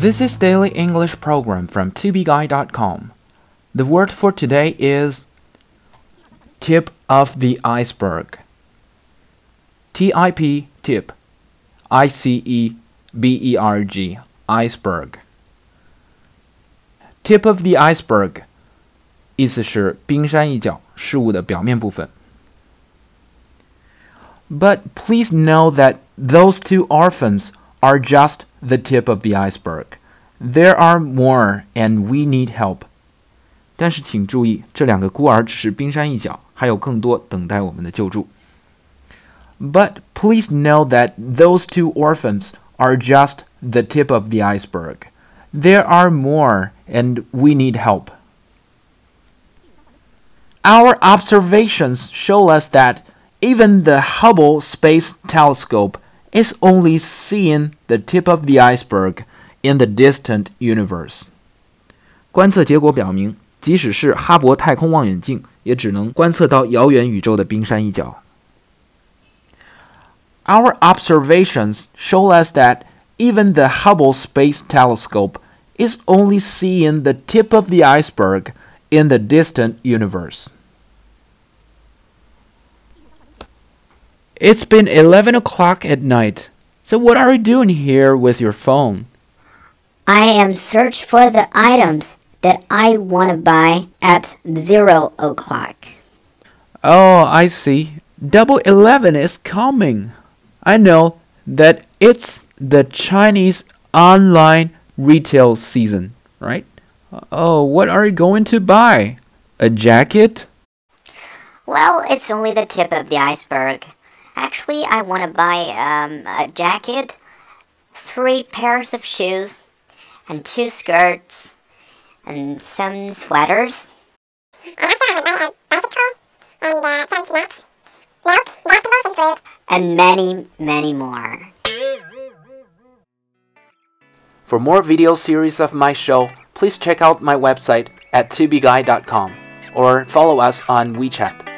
This is Daily English Program from tobeguy.com. The word for today is tip of the iceberg. T I P tip I C E B E R G iceberg. Tip of the iceberg 意思是冰山一角，事物的表面部分。But please know that those two orphans are just the tip of the iceberg. There are more, and we need help. 但是请注意，这两个孤儿只是冰山一角，还有更多等待我们的救助。But please know that those two orphans are just the tip of the iceberg. There are more, and we need help. Our observations show us that even the Hubble Space Telescope is only seeing the tip of the iceberg in the distant universe. 观测结果表明，即使是哈勃太空望远镜，也只能观测到遥远宇宙的冰山一角。Our observations show us that even the Hubble Space Telescope is only seeing the tip of the iceberg in the distant universe. It's been 11 o'clock at night. So what are you doing here with your phone? I am search for the items that I want to buy at 0 o'clock. Oh, I see. Double Eleven is coming. I know that it's the Chinese online retail season, right? Oh, what are you going to buy? A jacket? Well, it's only the tip of the iceberg. Actually, I want to buy um, a jacket, three pairs of shoes, and two skirts, and some sweaters. I also want a bicycle and uh, some snacks, milk, vegetables, and fruit. and many, many more. For more video series of my show, please check out my website at tubeguy.com or follow us on WeChat.